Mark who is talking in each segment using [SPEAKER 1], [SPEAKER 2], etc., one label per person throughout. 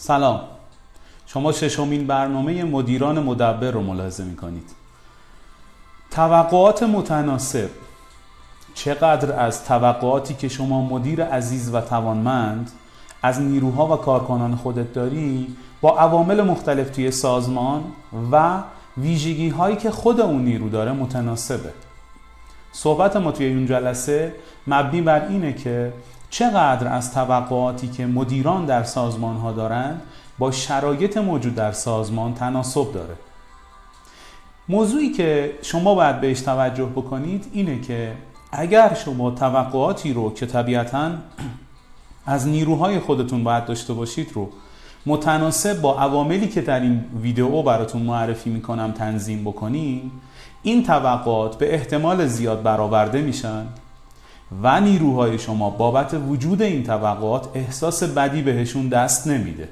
[SPEAKER 1] سلام. شما ششمین برنامه مدیران مدبر رو ملاحظه می کنید توقعات متناسب. چقدر از توقعاتی که شما مدیر عزیز و توانمند از نیروها و کارکنان خودت داری با عوامل مختلف توی سازمان و ویژگی هایی که خود اون نیرو داره متناسبه. صحبت ما توی اون جلسه مبنی بر اینه که چقدر از توقعاتی که مدیران در سازمان ها دارند با شرایط موجود در سازمان تناسب داره. موضوعی که شما باید بهش توجه بکنید اینه که اگر شما توقعاتی رو که طبیعتا از نیروهای خودتون باید داشته باشید رو متناسب با عواملی که در این ویدیو براتون معرفی می‌کنم تنظیم بکنید این توقعات به احتمال زیاد برآورده میشن. و نیروهای شما بابت وجود این طبقات احساس بدی بهشون دست نمیده.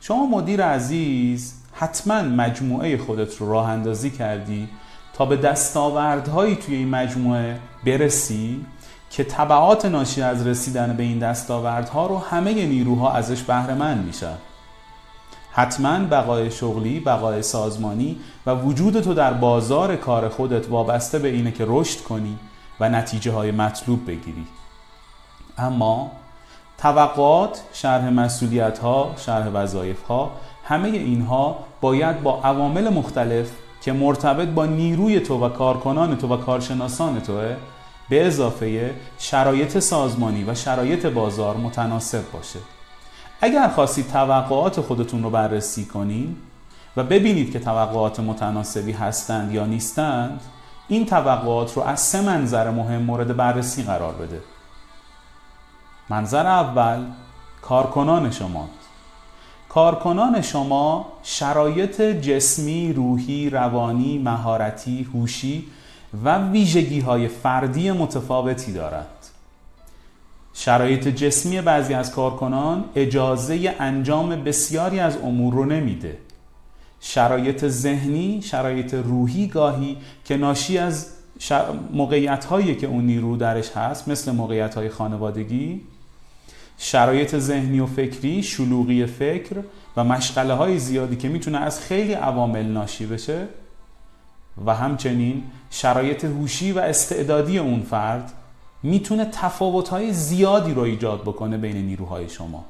[SPEAKER 1] شما مدیر عزیز حتما مجموعه خودت رو راه اندازی کردی تا به دستاوردهایی توی این مجموعه برسی که طبعات ناشی از رسیدن به این دستاوردها رو همه نیروها ازش بهرهمند میشن. حتما بقای شغلی، بقای سازمانی و وجود تو در بازار کار خودت وابسته به اینه که رشد کنی و نتیجه های مطلوب بگیری. اما توقعات، شرح مسئولیت ها، شرح وظایف ها همه اینها باید با عوامل مختلف که مرتبط با نیروی تو و کارکنان تو و کارشناسان توه به اضافه شرایط سازمانی و شرایط بازار متناسب باشه. اگر خواستید توقعات خودتون رو بررسی کنید و ببینید که توقعات متناسبی هستند یا نیستند این توقعات رو از سه منظر مهم مورد بررسی قرار بده منظر اول کارکنان شما کارکنان شما شرایط جسمی، روحی، روانی، مهارتی، هوشی و ویژگی های فردی متفاوتی دارند. شرایط جسمی بعضی از کارکنان اجازه انجام بسیاری از امور رو نمیده. شرایط ذهنی شرایط روحی گاهی که ناشی از موقعیت هایی که اون نیرو درش هست مثل موقعیت های خانوادگی شرایط ذهنی و فکری شلوغی فکر و مشغله های زیادی که می‌تونه از خیلی عوامل ناشی بشه و همچنین شرایط هوشی و استعدادی اون فرد می‌تونه تفاوت های زیادی رو ایجاد بکنه بین نیروهای شما.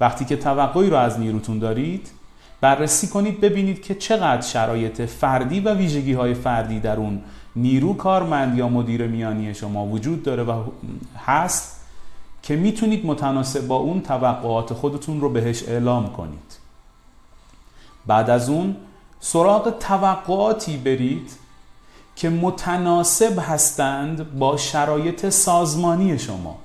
[SPEAKER 1] وقتی که توقعی رو از نیروتون دارید بررسی کنید ببینید که چقدر شرایط فردی و ویژگی های فردی در اون نیرو کارمند یا مدیر میانی شما وجود داره و هست که می‌تونید متناسب با اون توقعات خودتون رو بهش اعلام کنید. بعد از اون سراغ توقعاتی برید که متناسب هستند با شرایط سازمانی شما.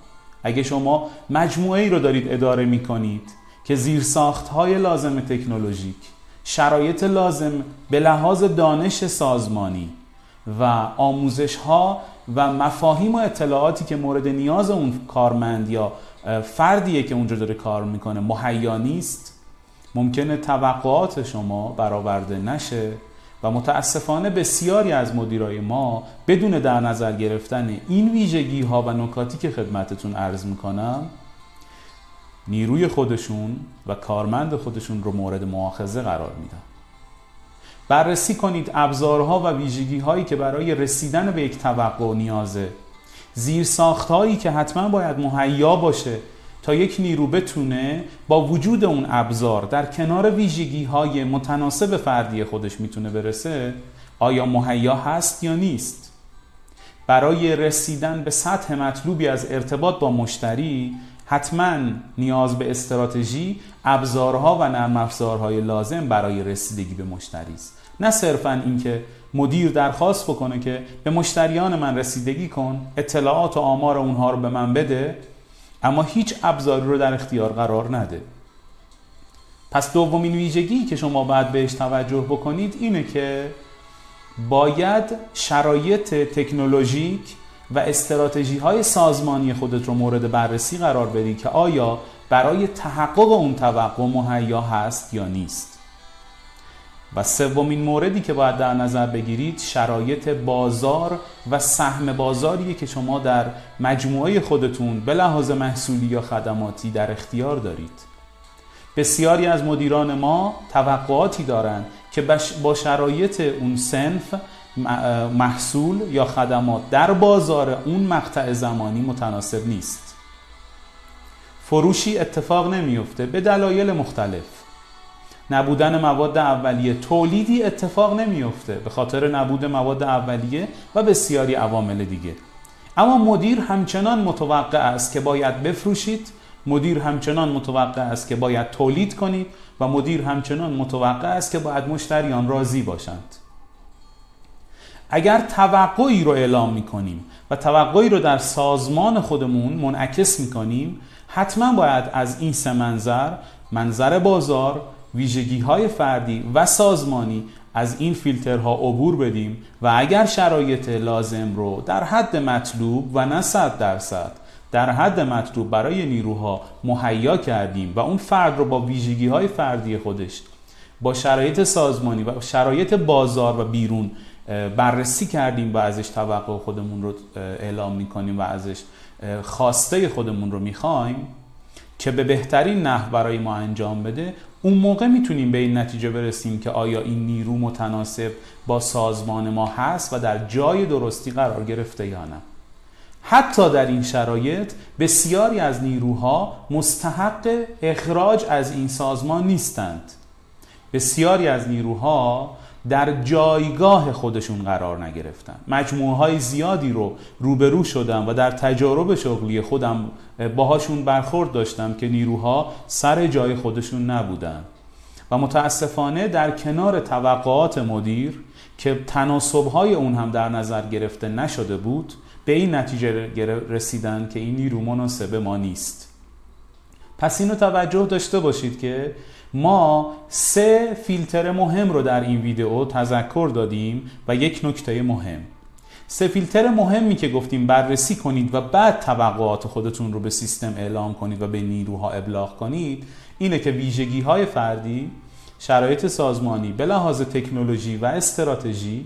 [SPEAKER 1] اگه شما مجموعه ای رو دارید اداره می کنید که زیرساخت های لازم تکنولوژیک شرایط لازم به لحاظ دانش سازمانی و آموزش ها و مفاهیم و اطلاعاتی که مورد نیاز اون کارمند یا فردیه که اونجا داره کار می‌کنه مهیا نیست. ممکنه توقعات شما برآورده نشه و متاسفانه بسیاری از مدیرای ما بدون در نظر گرفتن این ویژگی ها و نکاتی که خدمتتون عرض می‌کنم نیروی خودشون و کارمند خودشون رو مورد مؤاخذه قرار میدن. بررسی کنید ابزارها و ویژگی هایی که برای رسیدن به یک توقع نیازه زیر هایی که حتما باید مهیا باشه تا یک نیرو بتونه با وجود اون ابزار در کنار ویژگی های متناسب فردی خودش می‌تونه برسه آیا مهیا هست یا نیست؟ برای رسیدن به سطح مطلوبی از ارتباط با مشتری حتما نیاز به استراتژی ابزارها و نرم افزارهای لازم برای رسیدگی به مشتری است. نه صرفا اینکه مدیر درخواست بکنه که به مشتریان من رسیدگی کن اطلاعات و آمار اونها رو به من بده اما هیچ ابزاری رو در اختیار قرار نده. پس دومین ویژگی که شما باید بهش توجه بکنید اینه که باید شرایط تکنولوژیک و استراتژی های سازمانی خودت رو مورد بررسی قرار بدی که آیا برای تحقق اون توقع مهیا هست یا نیست. و سومین موردی که باید در نظر بگیرید شرایط بازار و سهم بازاریه که شما در مجموعه خودتون به لحاظ محصولی یا خدماتی در اختیار دارید. بسیاری از مدیران ما توقعاتی دارند که با شرایط اون سنف محصول یا خدمات در بازار اون مقطع زمانی متناسب نیست. فروشی اتفاق نمیفته به دلایل مختلف. نبودن مواد اولیه تولیدی اتفاق نمیفته به خاطر نبود مواد اولیه و بسیاری عوامل دیگه. اما مدیر همچنان متوقع است که باید بفروشید مدیر همچنان متوقع است که باید تولید کنید و مدیر همچنان متوقع است که باید مشتریان راضی باشند. اگر توقعی رو اعلام می‌کنیم و توقعی رو در سازمان خودمون منعکس می‌کنیم حتما باید از این سه منظر منظر بازار ویژگی های فردی و سازمانی از این فیلترها عبور بدیم و اگر شرایط لازم رو در حد مطلوب و نه صد درصد در حد مطلوب برای نیروها مهیا کردیم و اون فرد رو با ویژگی های فردی خودش با شرایط سازمانی و شرایط بازار و بیرون بررسی کردیم و ازش توقع خودمون رو اعلام می‌کنیم و ازش خواسته خودمون رو می‌خوایم که به بهترین نحو برای ما انجام بده اون موقع می‌تونیم به این نتیجه برسیم که آیا این نیرو متناسب با سازمان ما هست و در جای درستی قرار گرفته یا نه. حتی در این شرایط بسیاری از نیروها مستحق اخراج از این سازمان نیستند. بسیاری از نیروها در جایگاه خودشون قرار نگرفتن. مجموعه های زیادی رو روبرو شدم و در تجارب شغلی خودم باهاشون برخورد داشتم که نیروها سر جای خودشون نبودن. و متاسفانه در کنار توقعات مدیر که های اون هم در نظر گرفته نشده بود به این نتیجه رسیدن که این نیرو مناسب ما نیست. پس اینو توجه داشته باشید که ما سه فیلتر مهم رو در این ویدیو تذکر دادیم و یک نکته مهم. سه فیلتر مهمی که گفتیم بررسی کنید و بعد توقعات خودتون رو به سیستم اعلام کنید و به نیروها ابلاغ کنید اینه که ویژگی های فردی شرایط سازمانی به لحاظ تکنولوژی و استراتژی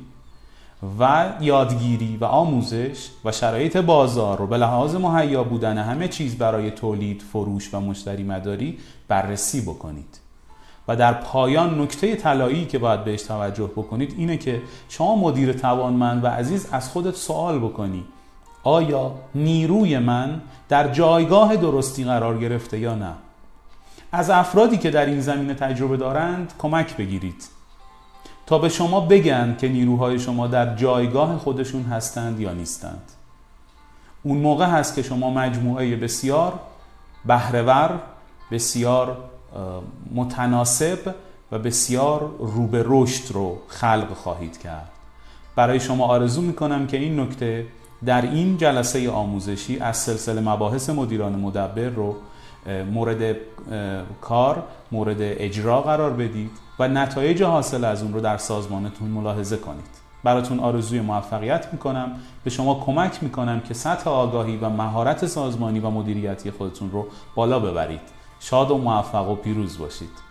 [SPEAKER 1] و یادگیری و آموزش و شرایط بازار رو به لحاظ مهیا بودن همه چیز برای تولید، فروش و مشتری مداری بررسی بکنید. و در پایان نکته طلایی که باید بهش توجه بکنید اینه که شما مدیر توانمند و عزیز از خودت سوال بکنی. آیا نیروی من در جایگاه درستی قرار گرفته یا نه؟ از افرادی که در این زمینه تجربه دارند کمک بگیرید. تا به شما بگن که نیروهای شما در جایگاه خودشون هستند یا نیستند. اون موقع هست که شما مجموعه بسیار بهرهور بسیار متناسب و بسیار رو به رشد رو خلق خواهید کرد. برای شما آرزو می‌کنم که این نکته در این جلسه آموزشی از سلسله مباحث مدیران مدبر رو مورد کار مورد اجرا قرار بدید و نتایج حاصل از اون رو در سازمانتون ملاحظه کنید. براتون آرزوی موفقیت می‌کنم. به شما کمک می‌کنم که سطح آگاهی و مهارت سازمانی و مدیریتی خودتون رو بالا ببرید. شاد و موفق و پیروز باشید.